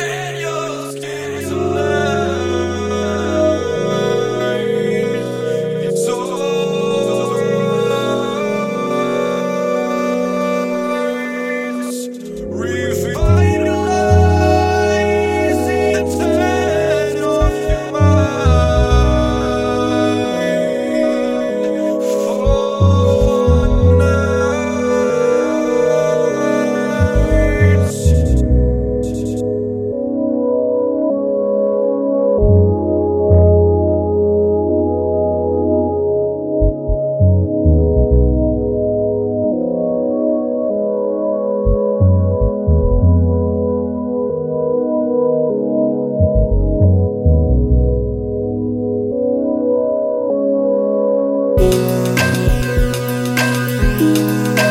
his head. You